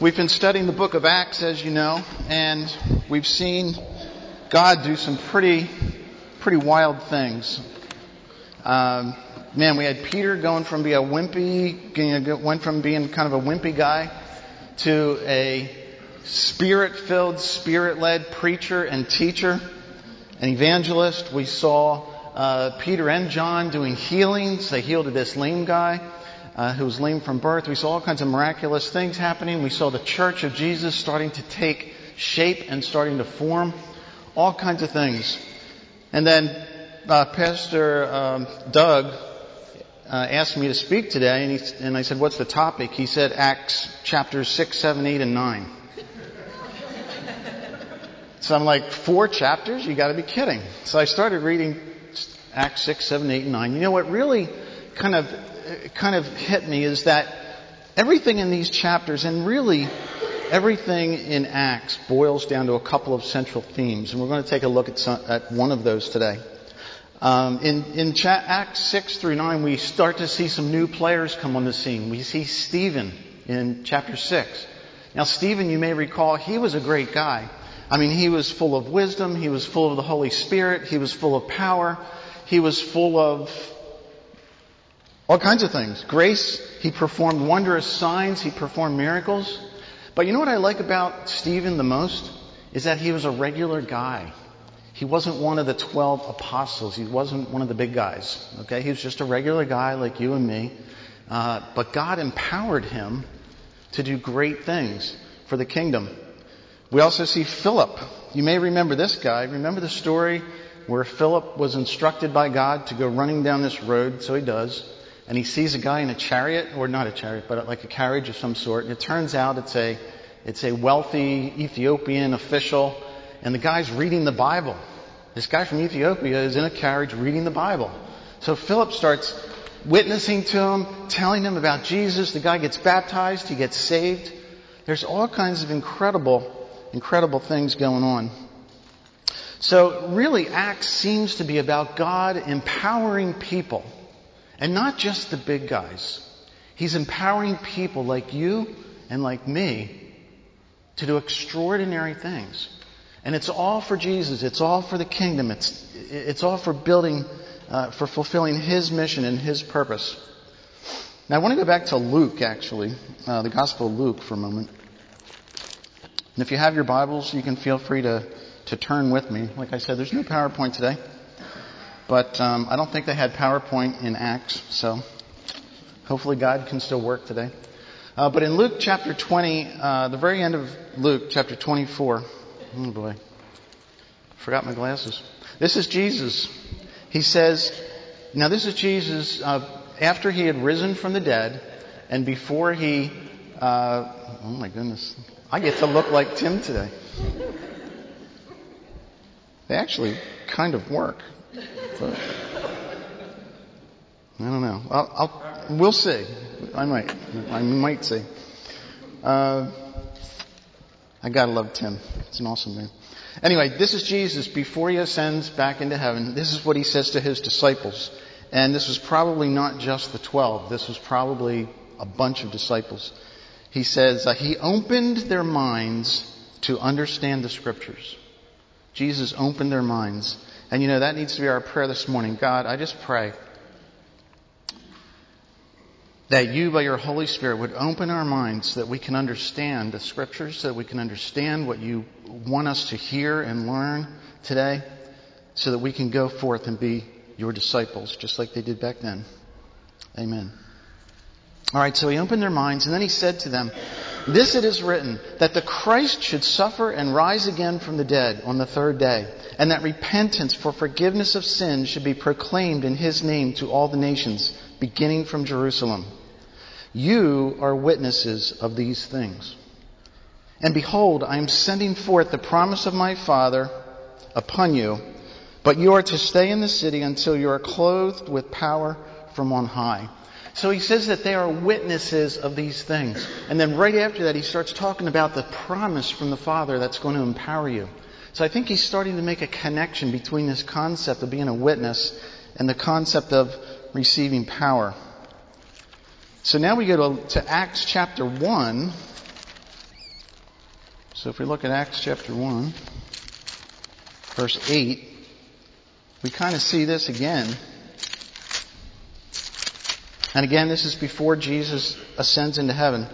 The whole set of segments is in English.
We've been studying the book of Acts, as you know, and we've seen God do some pretty, pretty wild things. Um, man, we had Peter going from being a wimpy, went from being kind of a wimpy guy to a spirit-filled, spirit-led preacher and teacher, an evangelist. We saw uh, Peter and John doing healings. They healed this lame guy uh, who was lame from birth. We saw all kinds of miraculous things happening. We saw the church of Jesus starting to take shape and starting to form. All kinds of things. And then uh, Pastor um, Doug uh, asked me to speak today, and, he, and I said, "What's the topic?" He said, "Acts chapters six, seven, eight, and nine. so I'm like, four chapters? You got to be kidding! So I started reading Acts six, seven, eight, and nine. You know what really kind of kind of hit me is that everything in these chapters, and really everything in Acts, boils down to a couple of central themes, and we're going to take a look at, some, at one of those today. Um, in, in cha- Acts 6 through 9, we start to see some new players come on the scene. We see Stephen in chapter 6. Now, Stephen, you may recall, he was a great guy. I mean, he was full of wisdom, he was full of the Holy Spirit, he was full of power, he was full of all kinds of things. Grace, he performed wondrous signs, he performed miracles. But you know what I like about Stephen the most? Is that he was a regular guy. He wasn't one of the 12 apostles. He wasn't one of the big guys. Okay? He was just a regular guy like you and me. Uh, but God empowered him to do great things for the kingdom. We also see Philip. You may remember this guy. Remember the story where Philip was instructed by God to go running down this road? So he does and he sees a guy in a chariot, or not a chariot, but like a carriage of some sort, and it turns out it's a, it's a wealthy Ethiopian official, and the guy's reading the Bible. This guy from Ethiopia is in a carriage reading the Bible. So Philip starts witnessing to him, telling him about Jesus. The guy gets baptized, he gets saved. There's all kinds of incredible, incredible things going on. So really, Acts seems to be about God empowering people and not just the big guys. He's empowering people like you and like me to do extraordinary things. And it's all for Jesus. It's all for the kingdom. It's, it's all for building, uh, for fulfilling His mission and His purpose. Now I want to go back to Luke, actually, uh, the Gospel of Luke for a moment. And if you have your Bibles, you can feel free to, to turn with me. Like I said, there's no PowerPoint today. But um, I don't think they had PowerPoint in Acts, so hopefully God can still work today. Uh, but in Luke chapter 20, uh, the very end of Luke chapter 24, oh boy, forgot my glasses. This is Jesus. He says, now this is Jesus uh, after he had risen from the dead and before he, uh, oh my goodness, I get to look like Tim today. They actually kind of work. I don't know. I'll, I'll, we'll see. I might. I might see. Uh, I gotta love Tim. It's an awesome man. Anyway, this is Jesus before he ascends back into heaven. This is what he says to his disciples. And this was probably not just the twelve. This was probably a bunch of disciples. He says, uh, He opened their minds to understand the scriptures. Jesus opened their minds. And you know, that needs to be our prayer this morning. God, I just pray that you, by your Holy Spirit, would open our minds so that we can understand the scriptures, so that we can understand what you want us to hear and learn today, so that we can go forth and be your disciples, just like they did back then. Amen. All right, so he opened their minds, and then he said to them, This it is written, that the Christ should suffer and rise again from the dead on the third day and that repentance for forgiveness of sins should be proclaimed in his name to all the nations, beginning from Jerusalem. You are witnesses of these things. And behold, I am sending forth the promise of my Father upon you, but you are to stay in the city until you are clothed with power from on high. So he says that they are witnesses of these things. And then right after that, he starts talking about the promise from the Father that's going to empower you. So I think he's starting to make a connection between this concept of being a witness and the concept of receiving power. So now we go to, to Acts chapter 1. So if we look at Acts chapter 1, verse 8, we kind of see this again. And again, this is before Jesus ascends into heaven.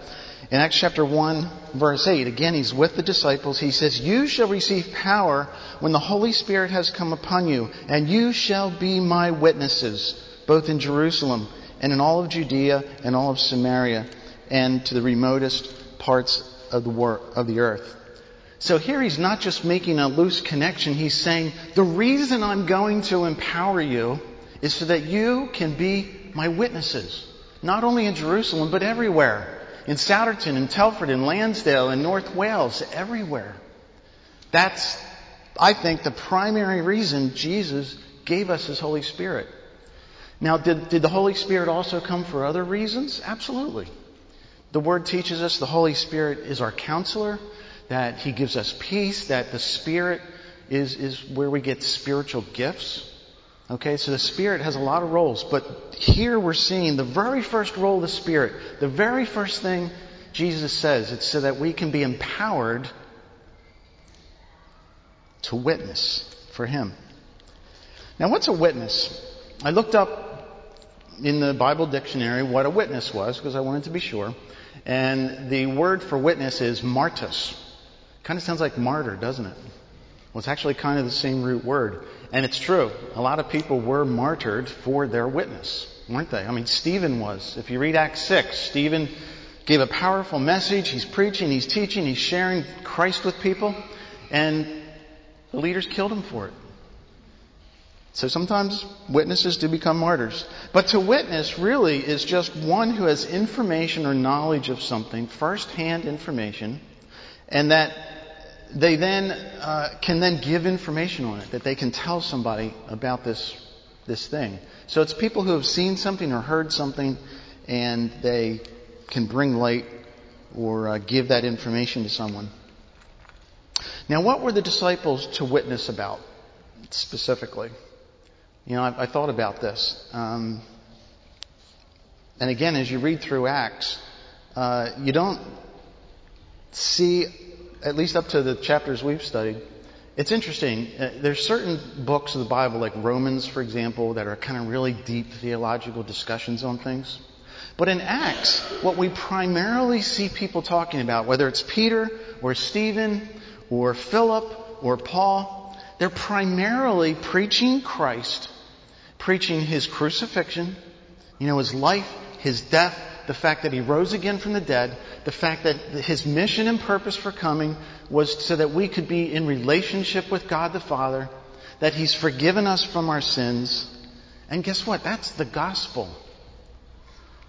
In Acts chapter 1, verse 8, again, he's with the disciples. He says, You shall receive power when the Holy Spirit has come upon you, and you shall be my witnesses, both in Jerusalem and in all of Judea and all of Samaria, and to the remotest parts of the, of the earth. So here he's not just making a loose connection, he's saying, The reason I'm going to empower you is so that you can be my witnesses. Not only in Jerusalem, but everywhere in Souderton, in Telford, in Lansdale, in North Wales, everywhere. That's, I think, the primary reason Jesus gave us His Holy Spirit. Now, did, did the Holy Spirit also come for other reasons? Absolutely. The Word teaches us the Holy Spirit is our counselor, that He gives us peace, that the Spirit is, is where we get spiritual gifts. Okay, so the Spirit has a lot of roles, but here we're seeing the very first role of the Spirit, the very first thing Jesus says, it's so that we can be empowered to witness for Him. Now, what's a witness? I looked up in the Bible dictionary what a witness was because I wanted to be sure. And the word for witness is martus. Kind of sounds like martyr, doesn't it? Well, it's actually kind of the same root word. And it's true. A lot of people were martyred for their witness, weren't they? I mean, Stephen was. If you read Acts 6, Stephen gave a powerful message. He's preaching, he's teaching, he's sharing Christ with people. And the leaders killed him for it. So sometimes witnesses do become martyrs. But to witness really is just one who has information or knowledge of something, first-hand information, and that they then uh, can then give information on it, that they can tell somebody about this, this thing. So it's people who have seen something or heard something and they can bring light or uh, give that information to someone. Now, what were the disciples to witness about specifically? You know, I, I thought about this. Um, and again, as you read through Acts, uh, you don't see at least up to the chapters we've studied, it's interesting. Uh, there's certain books of the Bible, like Romans, for example, that are kind of really deep theological discussions on things. But in Acts, what we primarily see people talking about, whether it's Peter or Stephen or Philip or Paul, they're primarily preaching Christ, preaching his crucifixion, you know, his life, his death, the fact that he rose again from the dead, the fact that his mission and purpose for coming was so that we could be in relationship with God the Father, that he's forgiven us from our sins. And guess what? That's the gospel.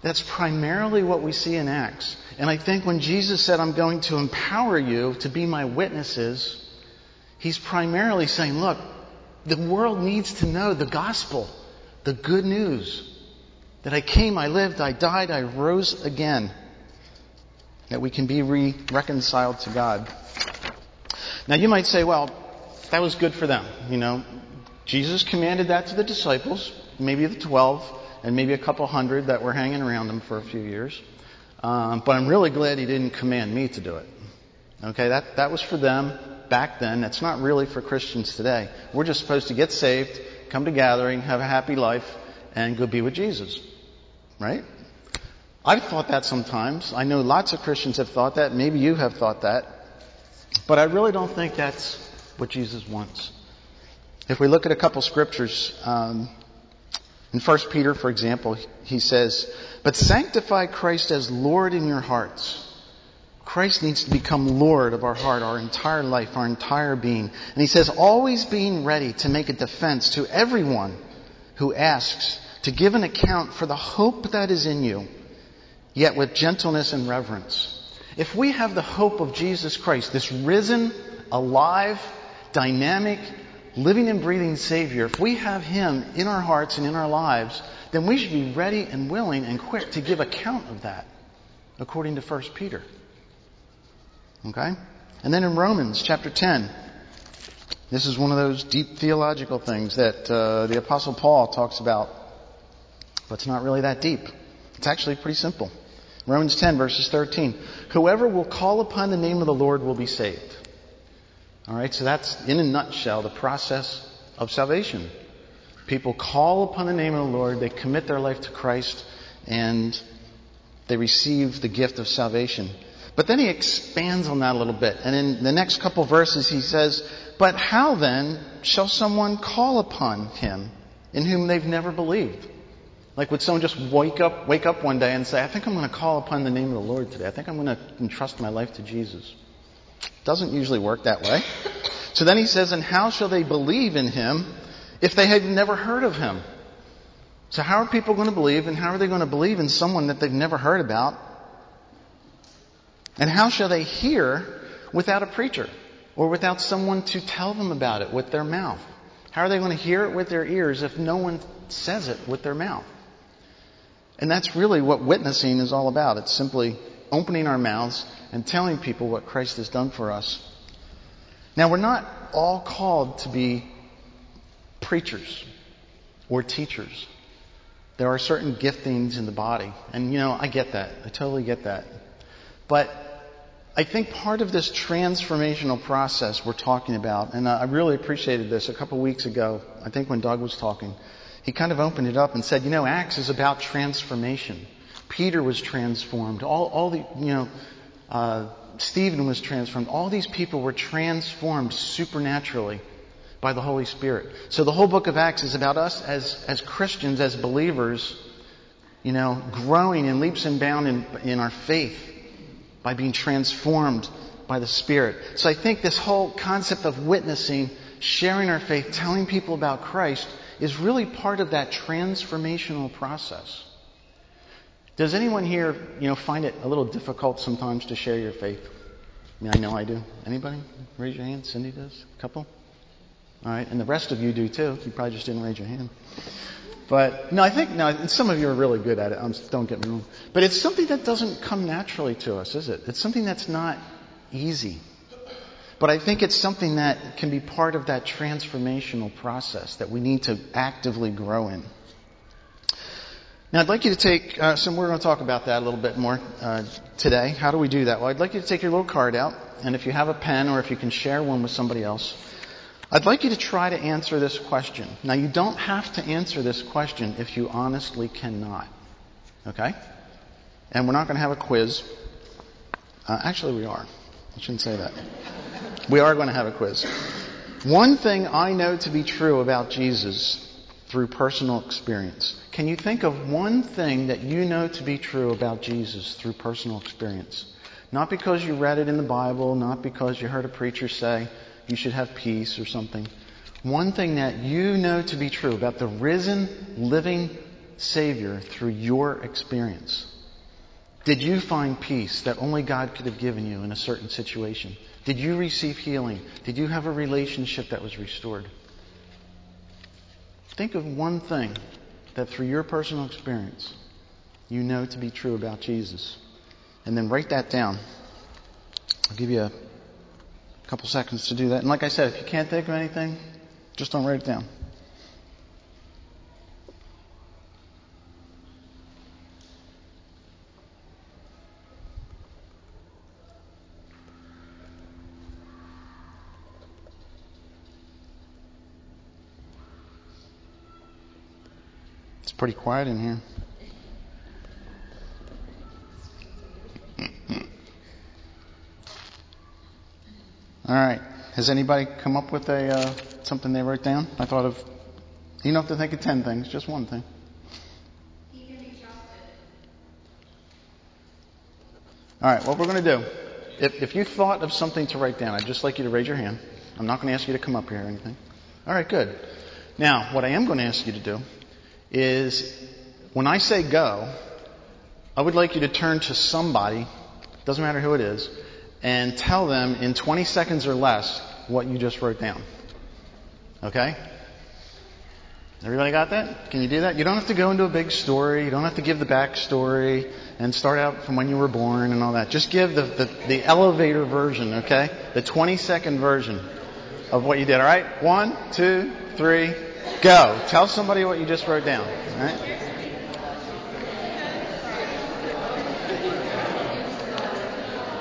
That's primarily what we see in Acts. And I think when Jesus said, I'm going to empower you to be my witnesses, he's primarily saying, look, the world needs to know the gospel, the good news. That I came, I lived, I died, I rose again. That we can be re- reconciled to God. Now you might say, well, that was good for them. You know, Jesus commanded that to the disciples, maybe the twelve, and maybe a couple hundred that were hanging around him for a few years. Um, but I'm really glad he didn't command me to do it. Okay, that, that was for them back then. That's not really for Christians today. We're just supposed to get saved, come to gathering, have a happy life, and go be with Jesus. Right? I've thought that sometimes. I know lots of Christians have thought that. Maybe you have thought that. But I really don't think that's what Jesus wants. If we look at a couple scriptures, um, in 1 Peter, for example, he says, But sanctify Christ as Lord in your hearts. Christ needs to become Lord of our heart, our entire life, our entire being. And he says, always being ready to make a defense to everyone who asks to give an account for the hope that is in you, yet with gentleness and reverence. If we have the hope of Jesus Christ, this risen, alive, dynamic, living and breathing Savior, if we have Him in our hearts and in our lives, then we should be ready and willing and quick to give account of that, according to 1 Peter. Okay? And then in Romans chapter 10, this is one of those deep theological things that uh, the Apostle Paul talks about, but it's not really that deep. It's actually pretty simple. Romans 10 verses 13. Whoever will call upon the name of the Lord will be saved. All right, so that's in a nutshell the process of salvation. People call upon the name of the Lord, they commit their life to Christ, and they receive the gift of salvation. But then he expands on that a little bit. And in the next couple verses he says, But how then shall someone call upon him in whom they've never believed? Like would someone just wake up, wake up one day and say, I think I'm going to call upon the name of the Lord today. I think I'm going to entrust my life to Jesus. Doesn't usually work that way. So then he says, and how shall they believe in him if they have never heard of him? So how are people going to believe and how are they going to believe in someone that they've never heard about? And how shall they hear without a preacher or without someone to tell them about it with their mouth? How are they going to hear it with their ears if no one says it with their mouth? And that's really what witnessing is all about. It's simply opening our mouths and telling people what Christ has done for us. Now, we're not all called to be preachers or teachers. There are certain giftings in the body. And, you know, I get that. I totally get that. But I think part of this transformational process we're talking about, and I really appreciated this a couple weeks ago, I think when Doug was talking, he kind of opened it up and said, you know, Acts is about transformation. Peter was transformed. All, all the, you know, uh, Stephen was transformed. All these people were transformed supernaturally by the Holy Spirit. So the whole book of Acts is about us as, as Christians, as believers, you know, growing in leaps and bounds in, in our faith by being transformed by the Spirit. So I think this whole concept of witnessing, sharing our faith, telling people about Christ is really part of that transformational process. Does anyone here, you know, find it a little difficult sometimes to share your faith? I mean, I know I do. Anybody? Raise your hand. Cindy does. A couple. All right, and the rest of you do too. You probably just didn't raise your hand. But no, I think no. Some of you are really good at it. Um, don't get me wrong. But it's something that doesn't come naturally to us, is it? It's something that's not easy. But I think it's something that can be part of that transformational process that we need to actively grow in. Now, I'd like you to take uh, some. We're going to talk about that a little bit more uh, today. How do we do that? Well, I'd like you to take your little card out, and if you have a pen or if you can share one with somebody else, I'd like you to try to answer this question. Now, you don't have to answer this question if you honestly cannot. Okay? And we're not going to have a quiz. Uh, actually, we are. I shouldn't say that. We are going to have a quiz. One thing I know to be true about Jesus through personal experience. Can you think of one thing that you know to be true about Jesus through personal experience? Not because you read it in the Bible, not because you heard a preacher say you should have peace or something. One thing that you know to be true about the risen, living Savior through your experience. Did you find peace that only God could have given you in a certain situation? Did you receive healing? Did you have a relationship that was restored? Think of one thing that through your personal experience you know to be true about Jesus. And then write that down. I'll give you a couple seconds to do that. And like I said, if you can't think of anything, just don't write it down. Pretty quiet in here. All right. Has anybody come up with a uh, something they wrote down? I thought of. You don't have to think of ten things, just one thing. All right. What we're going to do. If, if you thought of something to write down, I'd just like you to raise your hand. I'm not going to ask you to come up here or anything. All right. Good. Now, what I am going to ask you to do is when I say go, I would like you to turn to somebody, doesn't matter who it is, and tell them in 20 seconds or less what you just wrote down. Okay? Everybody got that? Can you do that? You don't have to go into a big story. You don't have to give the backstory and start out from when you were born and all that. Just give the, the, the elevator version, okay? The 20 second version of what you did. All right? One, two, three, Go. Tell somebody what you just wrote down. Right?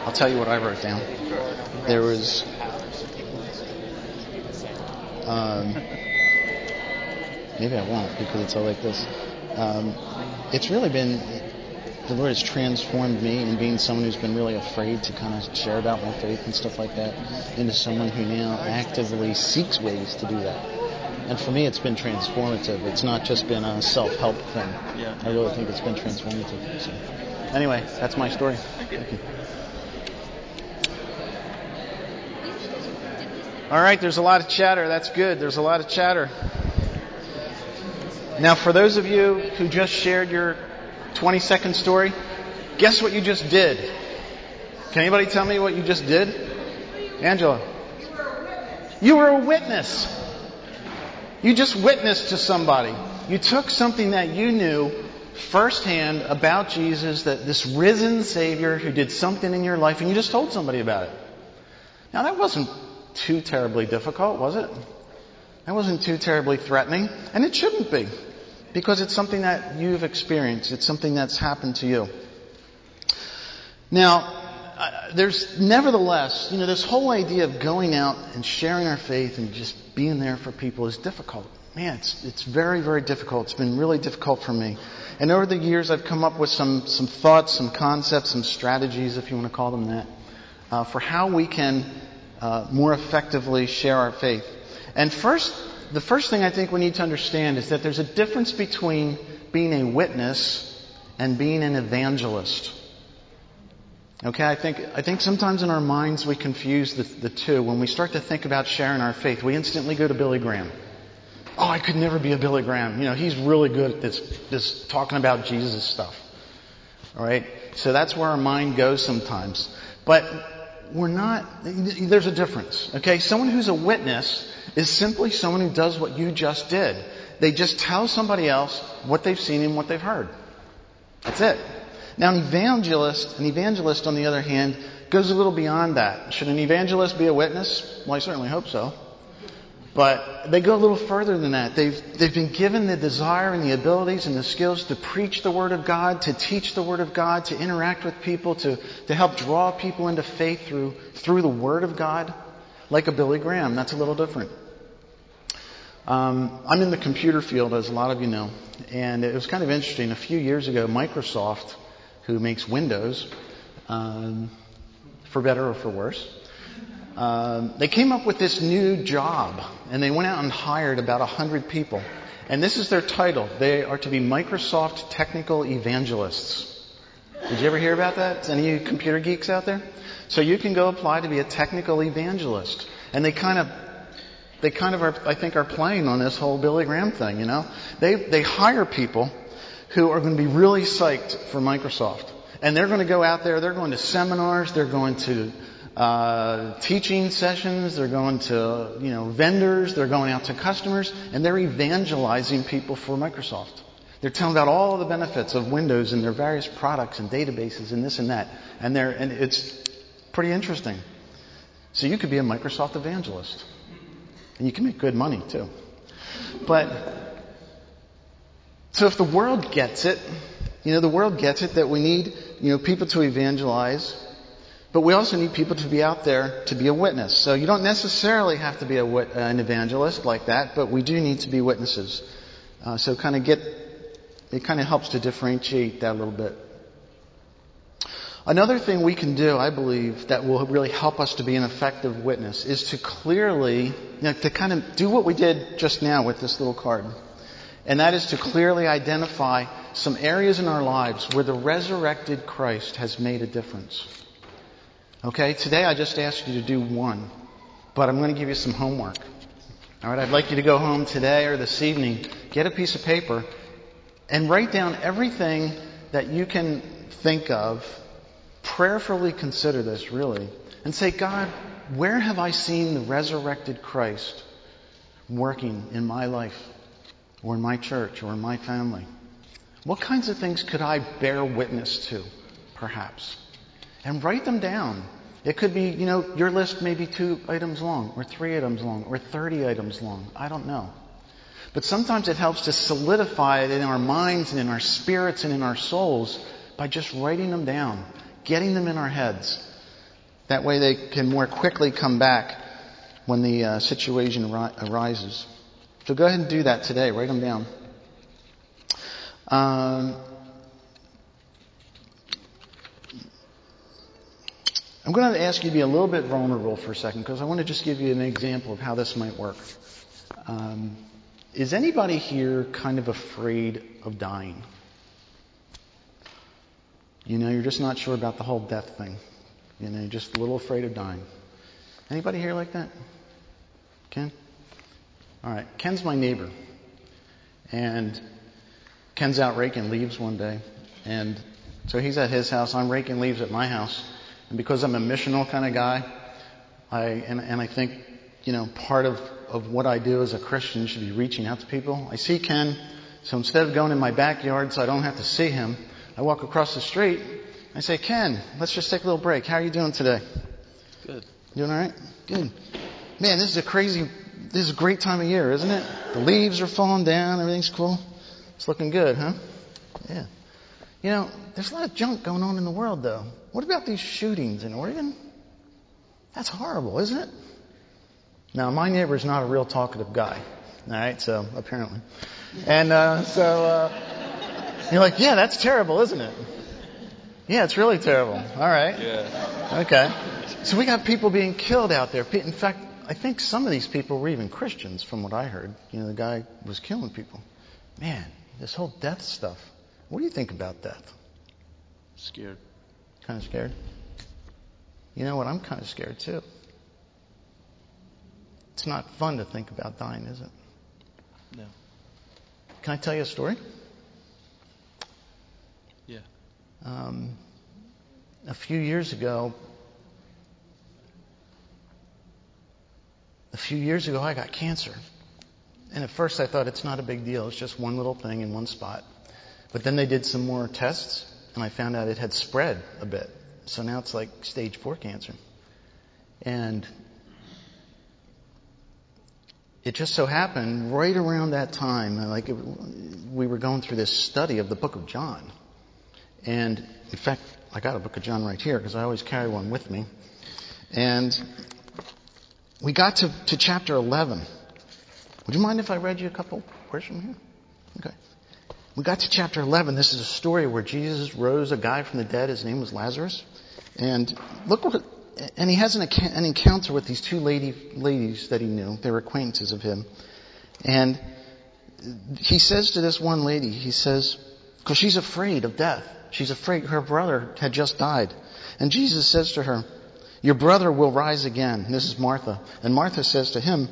I'll tell you what I wrote down. There was Um, maybe I won't because it's all like this. Um, it's really been the Lord has transformed me in being someone who's been really afraid to kind of share about my faith and stuff like that into someone who now actively seeks ways to do that. And for me, it's been transformative. It's not just been a self-help thing. Yeah. I really think it's been transformative. So, anyway, that's my story. Thank you. All right, there's a lot of chatter. That's good. There's a lot of chatter. Now, for those of you who just shared your 20 second story, guess what you just did? Can anybody tell me what you just did? Angela. You were a witness. You just witnessed to somebody. You took something that you knew firsthand about Jesus, that this risen Savior who did something in your life, and you just told somebody about it. Now that wasn't too terribly difficult, was it? That wasn't too terribly threatening, and it shouldn't be, because it's something that you've experienced. It's something that's happened to you. Now, there's nevertheless, you know, this whole idea of going out and sharing our faith and just being there for people is difficult. Man, it's, it's very, very difficult. It's been really difficult for me. And over the years, I've come up with some, some thoughts, some concepts, some strategies, if you want to call them that, uh, for how we can uh, more effectively share our faith. And first, the first thing I think we need to understand is that there's a difference between being a witness and being an evangelist. Okay, I think, I think sometimes in our minds we confuse the, the two. When we start to think about sharing our faith, we instantly go to Billy Graham. Oh, I could never be a Billy Graham. You know, he's really good at this, this talking about Jesus stuff. Alright? So that's where our mind goes sometimes. But we're not, there's a difference. Okay? Someone who's a witness is simply someone who does what you just did. They just tell somebody else what they've seen and what they've heard. That's it. Now, an evangelist, an evangelist, on the other hand, goes a little beyond that. Should an evangelist be a witness? Well, I certainly hope so. But they go a little further than that. They've, they've been given the desire and the abilities and the skills to preach the Word of God, to teach the Word of God, to interact with people, to, to help draw people into faith through, through the Word of God. Like a Billy Graham. That's a little different. Um, I'm in the computer field, as a lot of you know. And it was kind of interesting. A few years ago, Microsoft who makes Windows, um, for better or for worse. Um, they came up with this new job, and they went out and hired about a hundred people. And this is their title. They are to be Microsoft Technical Evangelists. Did you ever hear about that? Any computer geeks out there? So you can go apply to be a technical evangelist. And they kind of, they kind of are, I think, are playing on this whole Billy Graham thing, you know? They, they hire people who are going to be really psyched for Microsoft. And they're going to go out there, they're going to seminars, they're going to uh, teaching sessions, they're going to, you know, vendors, they're going out to customers, and they're evangelizing people for Microsoft. They're telling about all the benefits of Windows and their various products and databases and this and that. And they're, and it's pretty interesting. So you could be a Microsoft evangelist. And you can make good money too. But so if the world gets it, you know, the world gets it that we need, you know, people to evangelize, but we also need people to be out there to be a witness. So you don't necessarily have to be a, an evangelist like that, but we do need to be witnesses. Uh, so kind of get, it kind of helps to differentiate that a little bit. Another thing we can do, I believe, that will really help us to be an effective witness is to clearly, you know, to kind of do what we did just now with this little card. And that is to clearly identify some areas in our lives where the resurrected Christ has made a difference. Okay, today I just asked you to do one, but I'm going to give you some homework. Alright, I'd like you to go home today or this evening, get a piece of paper, and write down everything that you can think of. Prayerfully consider this, really, and say, God, where have I seen the resurrected Christ working in my life? Or in my church or in my family? What kinds of things could I bear witness to, perhaps? And write them down. It could be, you know, your list may be two items long, or three items long, or 30 items long. I don't know. But sometimes it helps to solidify it in our minds and in our spirits and in our souls by just writing them down, getting them in our heads. That way they can more quickly come back when the uh, situation arises. So go ahead and do that today. Write them down. Um, I'm going to ask you to be a little bit vulnerable for a second because I want to just give you an example of how this might work. Um, is anybody here kind of afraid of dying? You know, you're just not sure about the whole death thing. You know, you're just a little afraid of dying. Anybody here like that? Ken? All right. Ken's my neighbor. And Ken's out raking leaves one day. And so he's at his house. I'm raking leaves at my house. And because I'm a missional kind of guy, I, and, and I think, you know, part of, of what I do as a Christian should be reaching out to people. I see Ken. So instead of going in my backyard so I don't have to see him, I walk across the street. I say, Ken, let's just take a little break. How are you doing today? Good. Doing all right? Good. Man, this is a crazy, this is a great time of year, isn't it? The leaves are falling down, everything's cool. It's looking good, huh? Yeah. You know, there's a lot of junk going on in the world, though. What about these shootings in Oregon? That's horrible, isn't it? Now, my neighbor's not a real talkative guy. All right, so apparently. And uh, so uh, you're like, yeah, that's terrible, isn't it? Yeah, it's really terrible. All right. Yeah. Okay. So we got people being killed out there. In fact, I think some of these people were even Christians, from what I heard. You know, the guy was killing people. Man, this whole death stuff. What do you think about death? Scared. Kind of scared? You know what? I'm kind of scared too. It's not fun to think about dying, is it? No. Can I tell you a story? Yeah. Um, a few years ago, a few years ago, I got cancer. And at first I thought it's not a big deal. It's just one little thing in one spot. But then they did some more tests and I found out it had spread a bit. So now it's like stage four cancer. And it just so happened right around that time, like it, we were going through this study of the book of John. And in fact, I got a book of John right here because I always carry one with me. And we got to, to chapter 11. Would you mind if I read you a couple words from here? Okay. We got to chapter 11. This is a story where Jesus rose a guy from the dead. His name was Lazarus. And look what, and he has an, an encounter with these two lady, ladies that he knew. They were acquaintances of him. And he says to this one lady, he says, because she's afraid of death. She's afraid her brother had just died. And Jesus says to her, your brother will rise again. This is Martha. And Martha says to him,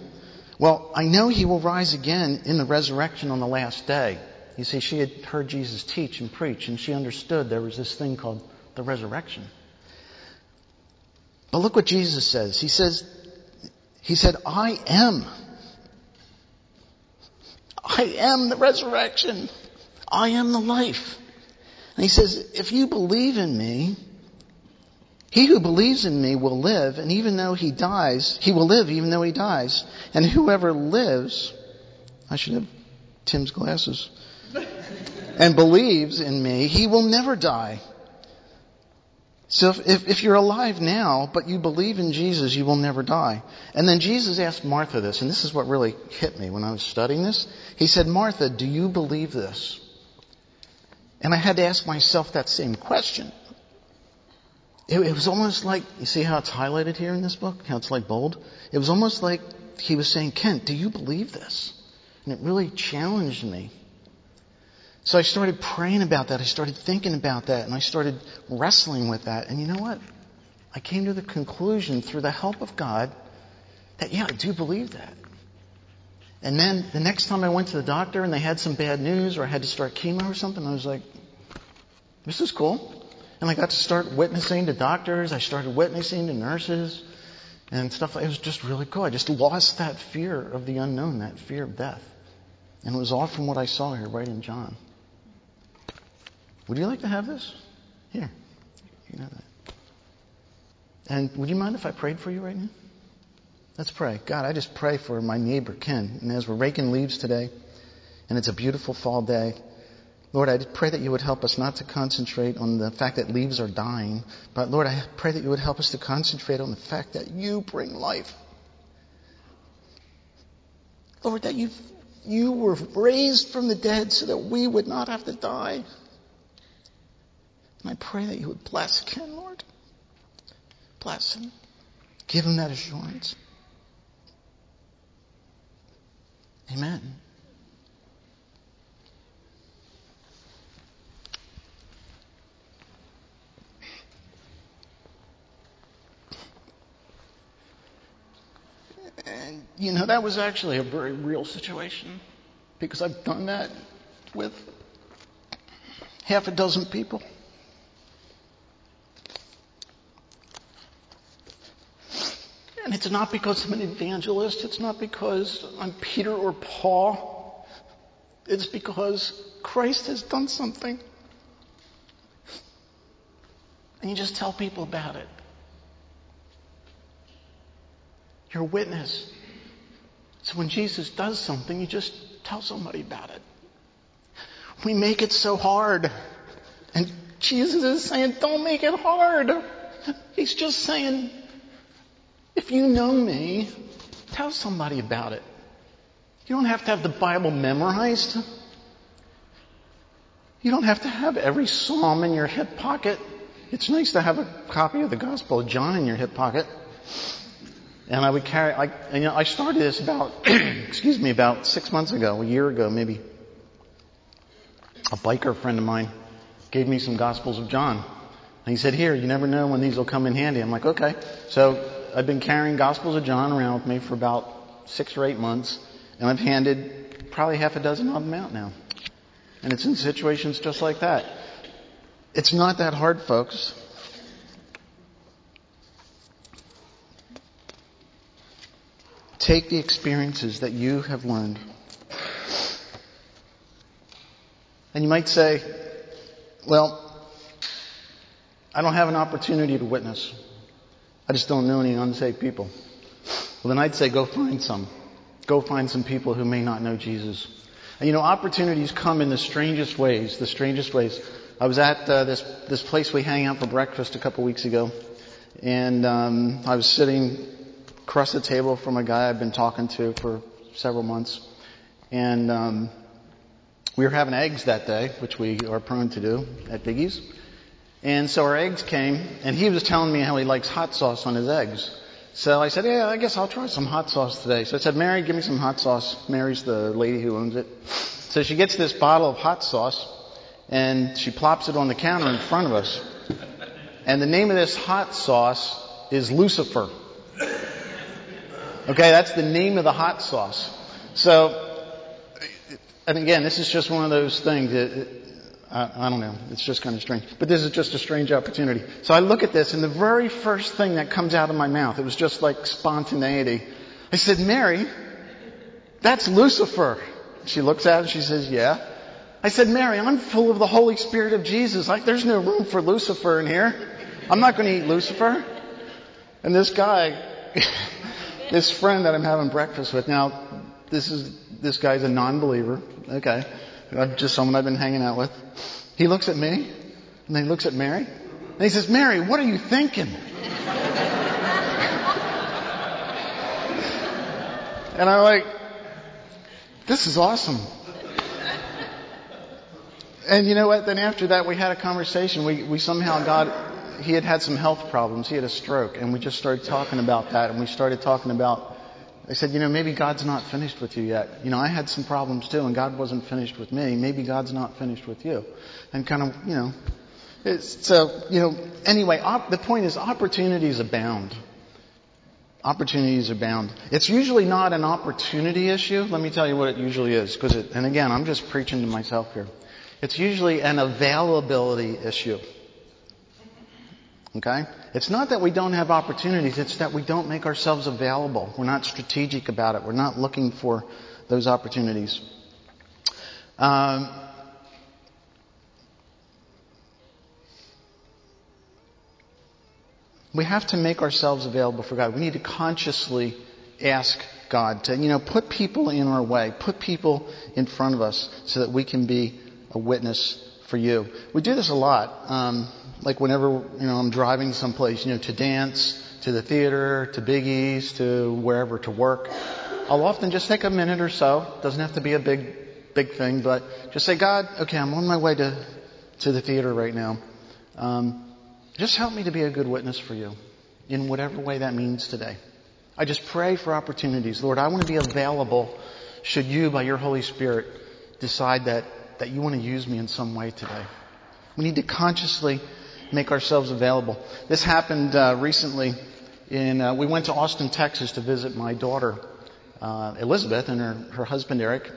well, I know he will rise again in the resurrection on the last day. You see, she had heard Jesus teach and preach, and she understood there was this thing called the resurrection. But look what Jesus says. He says, He said, I am. I am the resurrection. I am the life. And he says, if you believe in me, he who believes in me will live, and even though he dies, he will live even though he dies. And whoever lives, I should have Tim's glasses, and believes in me, he will never die. So if, if, if, you're alive now, but you believe in Jesus, you will never die. And then Jesus asked Martha this, and this is what really hit me when I was studying this. He said, Martha, do you believe this? And I had to ask myself that same question. It, it was almost like, you see how it's highlighted here in this book? How it's like bold? It was almost like he was saying, Kent, do you believe this? And it really challenged me. So I started praying about that. I started thinking about that and I started wrestling with that. And you know what? I came to the conclusion through the help of God that yeah, I do believe that. And then the next time I went to the doctor and they had some bad news or I had to start chemo or something, I was like, this is cool. And I got to start witnessing to doctors. I started witnessing to nurses and stuff. It was just really cool. I just lost that fear of the unknown, that fear of death. And it was all from what I saw here right in John. Would you like to have this? Here. You know that. And would you mind if I prayed for you right now? Let's pray. God, I just pray for my neighbor Ken. And as we're raking leaves today, and it's a beautiful fall day, Lord, I pray that you would help us not to concentrate on the fact that leaves are dying, but Lord, I pray that you would help us to concentrate on the fact that you bring life. Lord, that you you were raised from the dead so that we would not have to die. And I pray that you would bless Ken, Lord. Bless him. Give him that assurance. Amen. And, you know, that was actually a very real situation because I've done that with half a dozen people. And it's not because I'm an evangelist. It's not because I'm Peter or Paul. It's because Christ has done something. And you just tell people about it. You're a witness. So when Jesus does something, you just tell somebody about it. We make it so hard. And Jesus is saying, don't make it hard. He's just saying, if you know me, tell somebody about it. You don't have to have the Bible memorized. You don't have to have every psalm in your hip pocket. It's nice to have a copy of the Gospel of John in your hip pocket. And I would carry, I, and, you know, I started this about, excuse me, about six months ago, a year ago maybe. A biker friend of mine gave me some Gospels of John. And he said, here, you never know when these will come in handy. I'm like, okay. So I've been carrying Gospels of John around with me for about six or eight months, and I've handed probably half a dozen of them out now. And it's in situations just like that. It's not that hard, folks. Take the experiences that you have learned. And you might say, well, I don't have an opportunity to witness. I just don't know any unsaved people. Well, then I'd say go find some. Go find some people who may not know Jesus. And you know, opportunities come in the strangest ways, the strangest ways. I was at uh, this, this place we hang out for breakfast a couple weeks ago, and um, I was sitting across the table from a guy I've been talking to for several months. And um, we were having eggs that day, which we are prone to do at Biggie's. And so our eggs came, and he was telling me how he likes hot sauce on his eggs. So I said, yeah, I guess I'll try some hot sauce today. So I said, Mary, give me some hot sauce. Mary's the lady who owns it. So she gets this bottle of hot sauce, and she plops it on the counter in front of us. And the name of this hot sauce is Lucifer. Okay, that's the name of the hot sauce. So, and again, this is just one of those things that, I, I don't know, it's just kind of strange. But this is just a strange opportunity. So I look at this and the very first thing that comes out of my mouth, it was just like spontaneity. I said, Mary, that's Lucifer. She looks at it and she says, yeah. I said, Mary, I'm full of the Holy Spirit of Jesus. Like, there's no room for Lucifer in here. I'm not going to eat Lucifer. And this guy, this friend that I'm having breakfast with. Now, this is this guy's a non-believer. Okay, I'm just someone I've been hanging out with. He looks at me, and then he looks at Mary, and he says, "Mary, what are you thinking?" and I'm like, "This is awesome." And you know what? Then after that, we had a conversation. We we somehow got he had had some health problems. He had a stroke, and we just started talking about that. And we started talking about. I said, you know, maybe God's not finished with you yet. You know, I had some problems too, and God wasn't finished with me. Maybe God's not finished with you, and kind of, you know. It's, so, you know, anyway, op, the point is opportunities abound. Opportunities abound. It's usually not an opportunity issue. Let me tell you what it usually is. Cause it, and again, I'm just preaching to myself here. It's usually an availability issue. Okay? It's not that we don't have opportunities, it's that we don't make ourselves available. We're not strategic about it. We're not looking for those opportunities. Um, we have to make ourselves available for God. We need to consciously ask God to, you know, put people in our way, put people in front of us so that we can be a witness for you. We do this a lot. Um, like whenever, you know, I'm driving someplace, you know, to dance, to the theater, to Biggie's, to wherever, to work. I'll often just take a minute or so. Doesn't have to be a big, big thing, but just say, God, okay, I'm on my way to, to the theater right now. Um, just help me to be a good witness for you in whatever way that means today. I just pray for opportunities. Lord, I want to be available should you, by your Holy Spirit, decide that, that you want to use me in some way today. We need to consciously make ourselves available. This happened uh, recently. In uh, we went to Austin, Texas, to visit my daughter uh, Elizabeth and her, her husband Eric.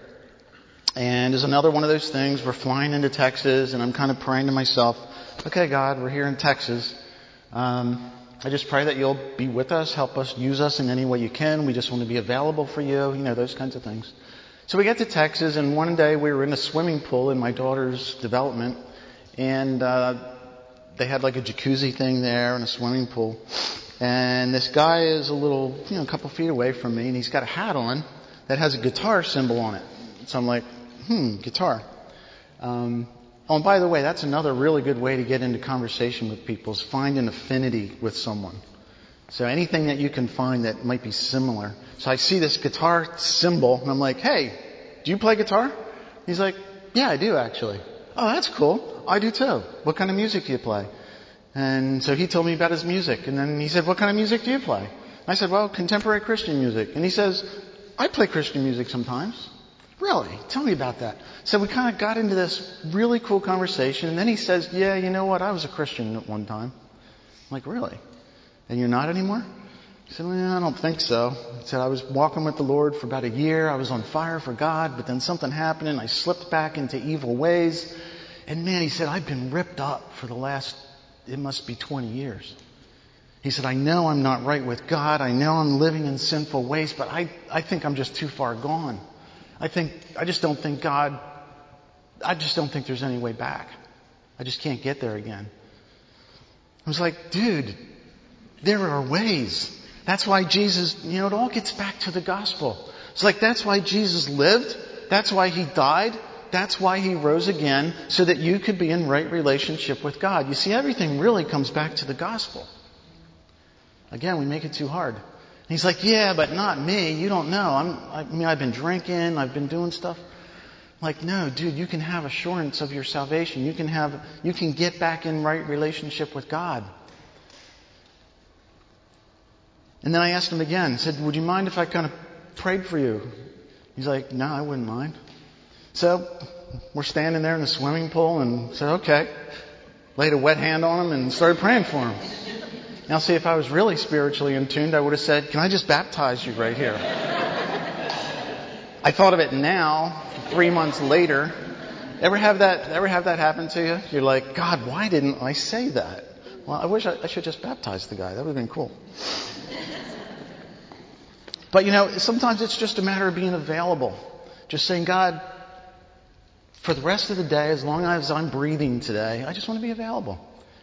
And it's another one of those things. We're flying into Texas, and I'm kind of praying to myself, "Okay, God, we're here in Texas. Um, I just pray that you'll be with us, help us, use us in any way you can. We just want to be available for you, you know, those kinds of things." So we get to Texas, and one day we were in a swimming pool in my daughter's development, and uh, they had like a jacuzzi thing there and a swimming pool. And this guy is a little, you know, a couple feet away from me, and he's got a hat on that has a guitar symbol on it. So I'm like, hmm, guitar. Um, oh, and by the way, that's another really good way to get into conversation with people is find an affinity with someone. So anything that you can find that might be similar. So I see this guitar symbol, and I'm like, hey, do you play guitar? He's like, yeah, I do actually. Oh, that's cool. I do too. What kind of music do you play? And so he told me about his music. And then he said, what kind of music do you play? I said, well, contemporary Christian music. And he says, I play Christian music sometimes. Really? Tell me about that. So we kind of got into this really cool conversation. And then he says, yeah, you know what? I was a Christian at one time. I'm like, really? And you're not anymore? He said, well, I don't think so. He said, I was walking with the Lord for about a year. I was on fire for God, but then something happened and I slipped back into evil ways. And man, he said, I've been ripped up for the last, it must be 20 years. He said, I know I'm not right with God. I know I'm living in sinful ways, but I, I think I'm just too far gone. I think, I just don't think God, I just don't think there's any way back. I just can't get there again. I was like, dude, there are ways. That's why Jesus, you know, it all gets back to the gospel. It's like that's why Jesus lived. That's why he died. That's why he rose again, so that you could be in right relationship with God. You see, everything really comes back to the gospel. Again, we make it too hard. And he's like, yeah, but not me. You don't know. I'm, I mean, I've been drinking. I've been doing stuff. I'm like, no, dude, you can have assurance of your salvation. You can have, you can get back in right relationship with God. And then I asked him again, said, would you mind if I kind of prayed for you? He's like, no, I wouldn't mind. So we're standing there in the swimming pool and said, okay. Laid a wet hand on him and started praying for him. Now see, if I was really spiritually in tune, I would have said, can I just baptize you right here? I thought of it now, three months later. Ever have that, ever have that happen to you? You're like, God, why didn't I say that? Well, I wish I, I should just baptize the guy. That would have been cool. But you know, sometimes it's just a matter of being available. Just saying, God, for the rest of the day, as long as I'm breathing today, I just want to be available.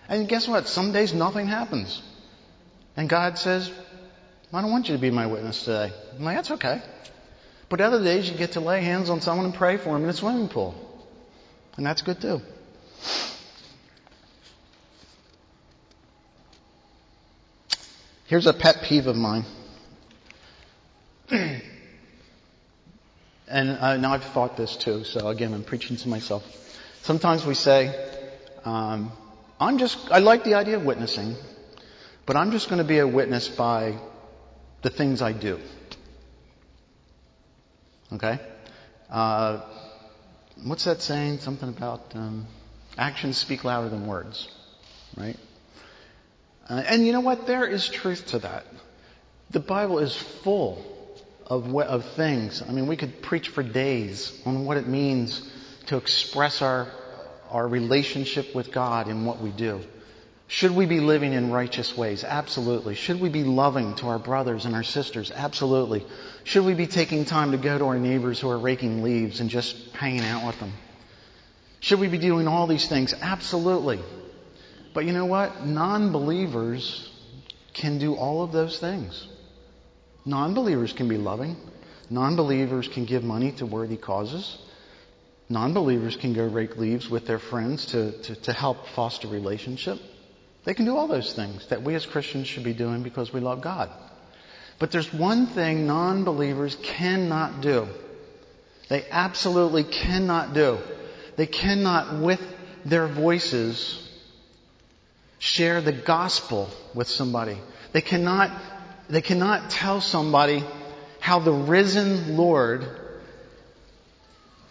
And guess what? Some days nothing happens. And God says, I don't want you to be my witness today. I'm like, that's okay. But other days you get to lay hands on someone and pray for them in a swimming pool. And that's good too. Here's a pet peeve of mine. and uh, now I've thought this too, so again, I'm preaching to myself. Sometimes we say, um, I'm just, I like the idea of witnessing, but I'm just going to be a witness by the things I do. Okay? Uh, what's that saying? Something about um, actions speak louder than words, right? Uh, and you know what? There is truth to that. The Bible is full of, of things. I mean, we could preach for days on what it means to express our, our relationship with God in what we do. Should we be living in righteous ways? Absolutely. Should we be loving to our brothers and our sisters? Absolutely. Should we be taking time to go to our neighbors who are raking leaves and just hanging out with them? Should we be doing all these things? Absolutely. But you know what? Non-believers can do all of those things. Non-believers can be loving. Non-believers can give money to worthy causes. Non-believers can go rake leaves with their friends to, to, to help foster relationship. They can do all those things that we as Christians should be doing because we love God. But there's one thing non believers cannot do. They absolutely cannot do. They cannot, with their voices, share the gospel with somebody. They cannot, they cannot tell somebody how the risen Lord,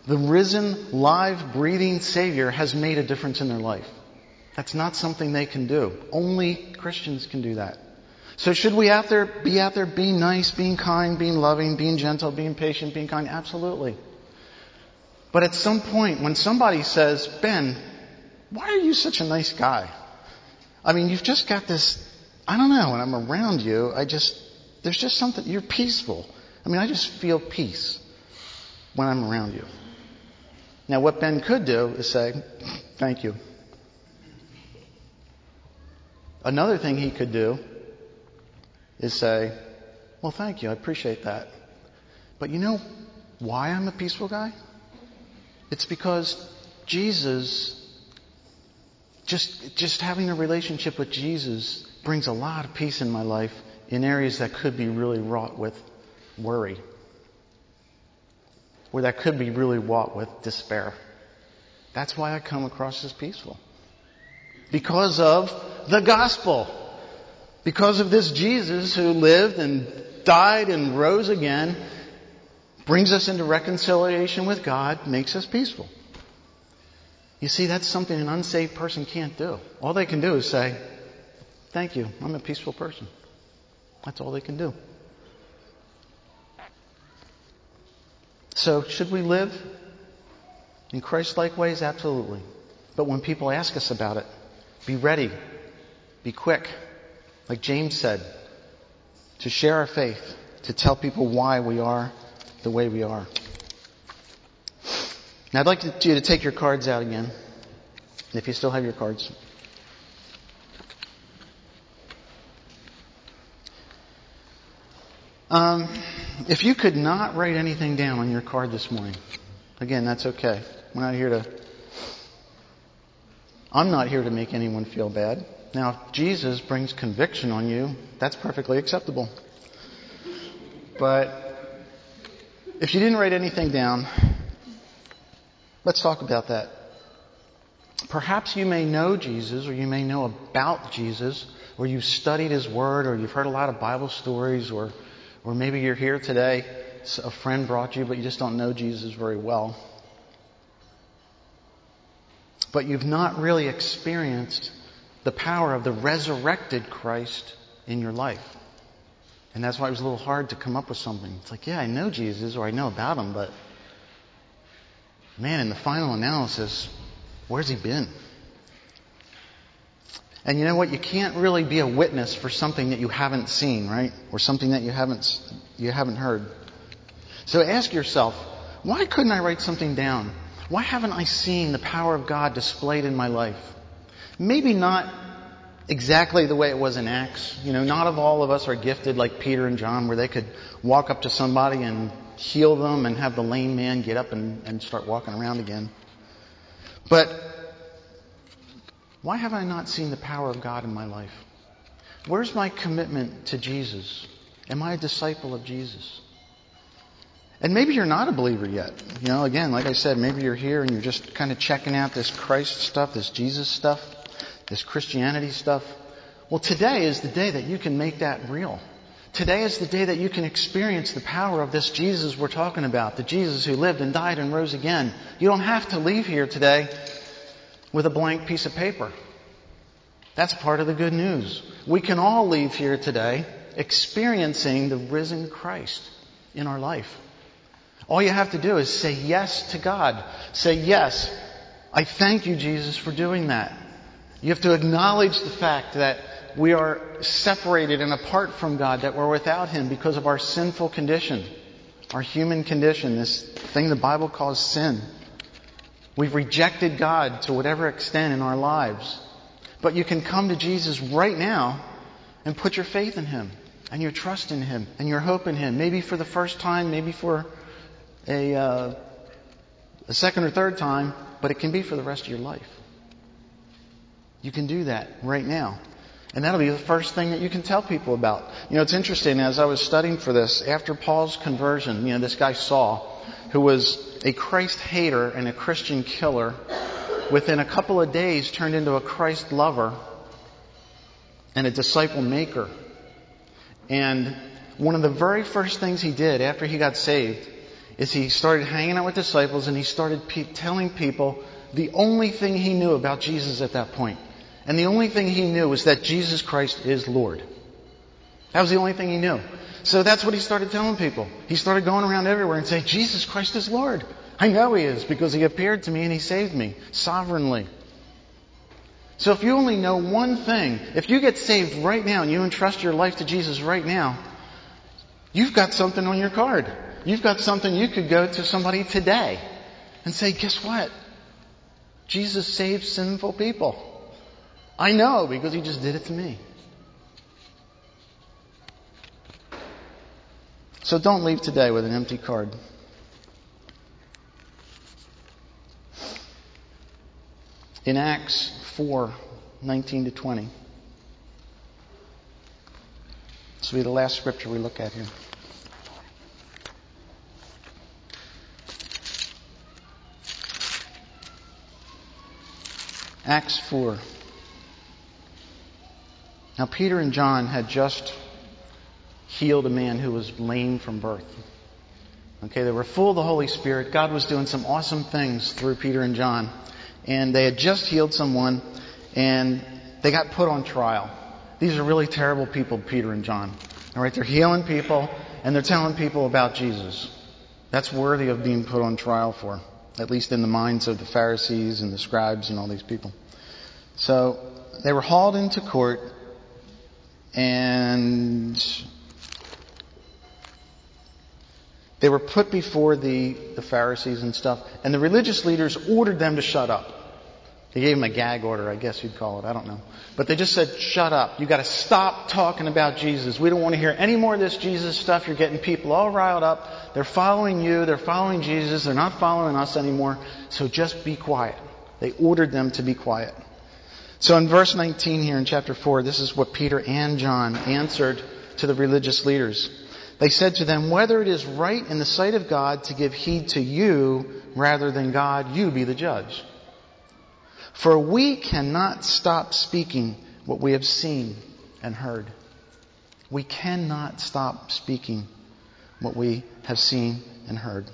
the risen, live, breathing Savior has made a difference in their life. That's not something they can do. Only Christians can do that. So should we out there be out there being nice, being kind, being loving, being gentle, being patient, being kind? Absolutely. But at some point when somebody says, Ben, why are you such a nice guy? I mean, you've just got this, I don't know, when I'm around you, I just, there's just something, you're peaceful. I mean, I just feel peace when I'm around you. Now what Ben could do is say, thank you. Another thing he could do is say, Well, thank you, I appreciate that. But you know why I'm a peaceful guy? It's because Jesus, just, just having a relationship with Jesus brings a lot of peace in my life in areas that could be really wrought with worry. Or that could be really wrought with despair. That's why I come across as peaceful. Because of the gospel. Because of this Jesus who lived and died and rose again, brings us into reconciliation with God, makes us peaceful. You see, that's something an unsaved person can't do. All they can do is say, Thank you, I'm a peaceful person. That's all they can do. So, should we live in Christ like ways? Absolutely. But when people ask us about it, be ready. Be quick. Like James said, to share our faith, to tell people why we are the way we are. Now I'd like you to take your cards out again, if you still have your cards. Um, if you could not write anything down on your card this morning, again, that's okay. We're not here to I'm not here to make anyone feel bad. Now, if Jesus brings conviction on you, that's perfectly acceptable. But if you didn't write anything down, let's talk about that. Perhaps you may know Jesus, or you may know about Jesus, or you've studied His Word, or you've heard a lot of Bible stories, or, or maybe you're here today, a friend brought you, but you just don't know Jesus very well but you've not really experienced the power of the resurrected Christ in your life. And that's why it was a little hard to come up with something. It's like, yeah, I know Jesus or I know about him, but man, in the final analysis, where's he been? And you know what? You can't really be a witness for something that you haven't seen, right? Or something that you haven't, you haven't heard. So ask yourself, why couldn't I write something down why haven't I seen the power of God displayed in my life? Maybe not exactly the way it was in Acts. You know, not of all of us are gifted like Peter and John where they could walk up to somebody and heal them and have the lame man get up and, and start walking around again. But why have I not seen the power of God in my life? Where's my commitment to Jesus? Am I a disciple of Jesus? And maybe you're not a believer yet. You know, again, like I said, maybe you're here and you're just kind of checking out this Christ stuff, this Jesus stuff, this Christianity stuff. Well, today is the day that you can make that real. Today is the day that you can experience the power of this Jesus we're talking about, the Jesus who lived and died and rose again. You don't have to leave here today with a blank piece of paper. That's part of the good news. We can all leave here today experiencing the risen Christ in our life. All you have to do is say yes to God. Say yes. I thank you, Jesus, for doing that. You have to acknowledge the fact that we are separated and apart from God, that we're without Him because of our sinful condition, our human condition, this thing the Bible calls sin. We've rejected God to whatever extent in our lives. But you can come to Jesus right now and put your faith in Him and your trust in Him and your hope in Him. Maybe for the first time, maybe for a, uh, a second or third time, but it can be for the rest of your life. You can do that right now. And that'll be the first thing that you can tell people about. You know, it's interesting, as I was studying for this, after Paul's conversion, you know, this guy Saul, who was a Christ hater and a Christian killer, within a couple of days turned into a Christ lover and a disciple maker. And one of the very first things he did after he got saved is he started hanging out with disciples and he started pe- telling people the only thing he knew about Jesus at that point. And the only thing he knew was that Jesus Christ is Lord. That was the only thing he knew. So that's what he started telling people. He started going around everywhere and saying, Jesus Christ is Lord. I know he is because he appeared to me and he saved me sovereignly. So if you only know one thing, if you get saved right now and you entrust your life to Jesus right now, you've got something on your card. You've got something you could go to somebody today and say, guess what? Jesus saves sinful people. I know because he just did it to me. So don't leave today with an empty card. In Acts 4 19 to 20. This will be the last scripture we look at here. Acts 4. Now, Peter and John had just healed a man who was lame from birth. Okay, they were full of the Holy Spirit. God was doing some awesome things through Peter and John. And they had just healed someone, and they got put on trial. These are really terrible people, Peter and John. All right, they're healing people, and they're telling people about Jesus. That's worthy of being put on trial for, at least in the minds of the Pharisees and the scribes and all these people. So they were hauled into court, and they were put before the, the Pharisees and stuff, and the religious leaders ordered them to shut up. They gave them a gag order, I guess you'd call it. I don't know. But they just said, shut up. You gotta stop talking about Jesus. We don't want to hear any more of this Jesus stuff. You're getting people all riled up. They're following you. They're following Jesus. They're not following us anymore. So just be quiet. They ordered them to be quiet. So in verse 19 here in chapter 4, this is what Peter and John answered to the religious leaders. They said to them, whether it is right in the sight of God to give heed to you rather than God, you be the judge. For we cannot stop speaking what we have seen and heard. We cannot stop speaking what we have seen and heard.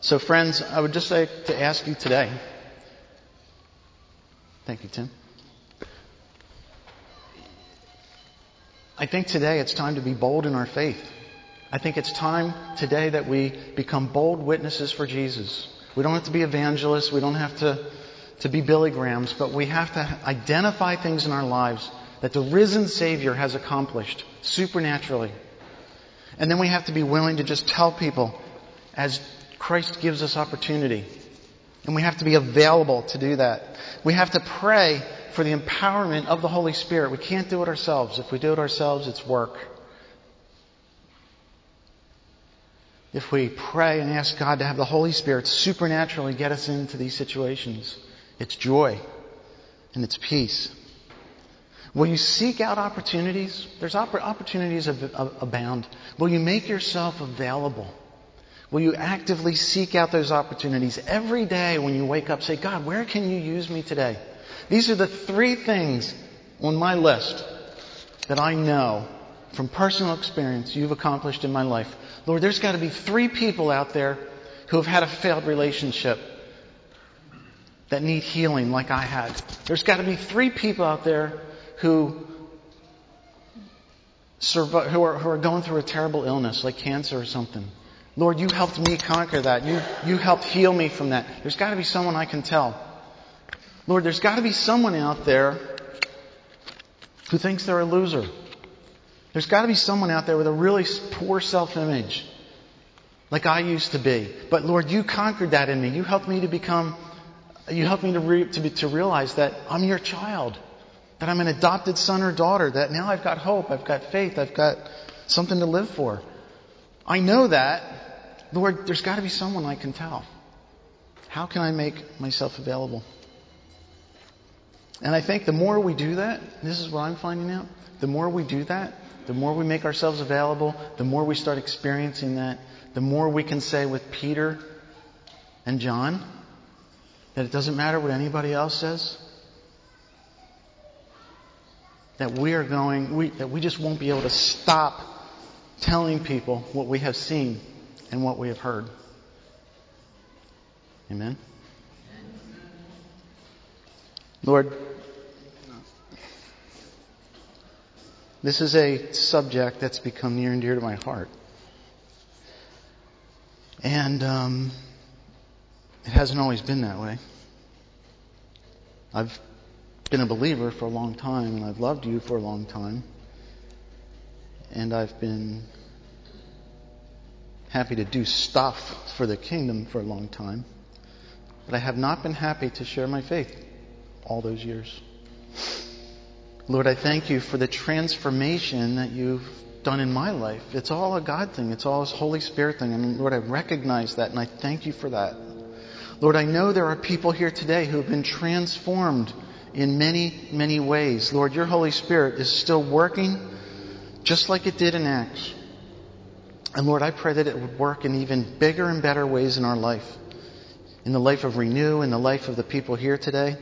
So friends, I would just like to ask you today, Thank you, Tim. I think today it's time to be bold in our faith. I think it's time today that we become bold witnesses for Jesus. We don't have to be evangelists. We don't have to, to be Billy Grahams, but we have to identify things in our lives that the risen Savior has accomplished supernaturally. And then we have to be willing to just tell people as Christ gives us opportunity. And we have to be available to do that. We have to pray for the empowerment of the Holy Spirit. We can't do it ourselves. If we do it ourselves, it's work. If we pray and ask God to have the Holy Spirit supernaturally get us into these situations, it's joy and it's peace. Will you seek out opportunities? There's opportunities abound. Will you make yourself available? Will you actively seek out those opportunities every day when you wake up? Say, God, where can you use me today? These are the three things on my list that I know from personal experience you've accomplished in my life. Lord, there's got to be three people out there who have had a failed relationship that need healing like I had. There's got to be three people out there who who are, who are going through a terrible illness like cancer or something. Lord, you helped me conquer that. You, you helped heal me from that. There's got to be someone I can tell. Lord, there's got to be someone out there who thinks they're a loser. There's got to be someone out there with a really poor self-image, like I used to be. But Lord, you conquered that in me. You helped me to become, you helped me to, re, to, be, to realize that I'm your child, that I'm an adopted son or daughter, that now I've got hope, I've got faith, I've got something to live for. I know that, Lord, there's got to be someone I can tell. How can I make myself available? And I think the more we do that, this is what I'm finding out, the more we do that, the more we make ourselves available, the more we start experiencing that, the more we can say with Peter and John that it doesn't matter what anybody else says. That we are going, we, that we just won't be able to stop telling people what we have seen and what we have heard. Amen. Lord, this is a subject that's become near and dear to my heart. And um, it hasn't always been that way. I've been a believer for a long time, and I've loved you for a long time. And I've been happy to do stuff for the kingdom for a long time. But I have not been happy to share my faith all those years. Lord, I thank you for the transformation that you've done in my life. It's all a God thing. It's all a Holy Spirit thing. And Lord, I recognize that and I thank you for that. Lord, I know there are people here today who have been transformed in many, many ways. Lord, your Holy Spirit is still working just like it did in Acts. And Lord, I pray that it would work in even bigger and better ways in our life. In the life of Renew, in the life of the people here today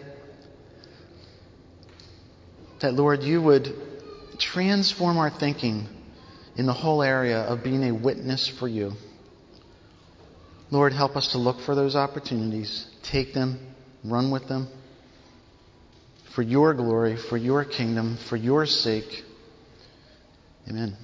that, Lord, you would transform our thinking in the whole area of being a witness for you. Lord, help us to look for those opportunities, take them, run with them for your glory, for your kingdom, for your sake. Amen.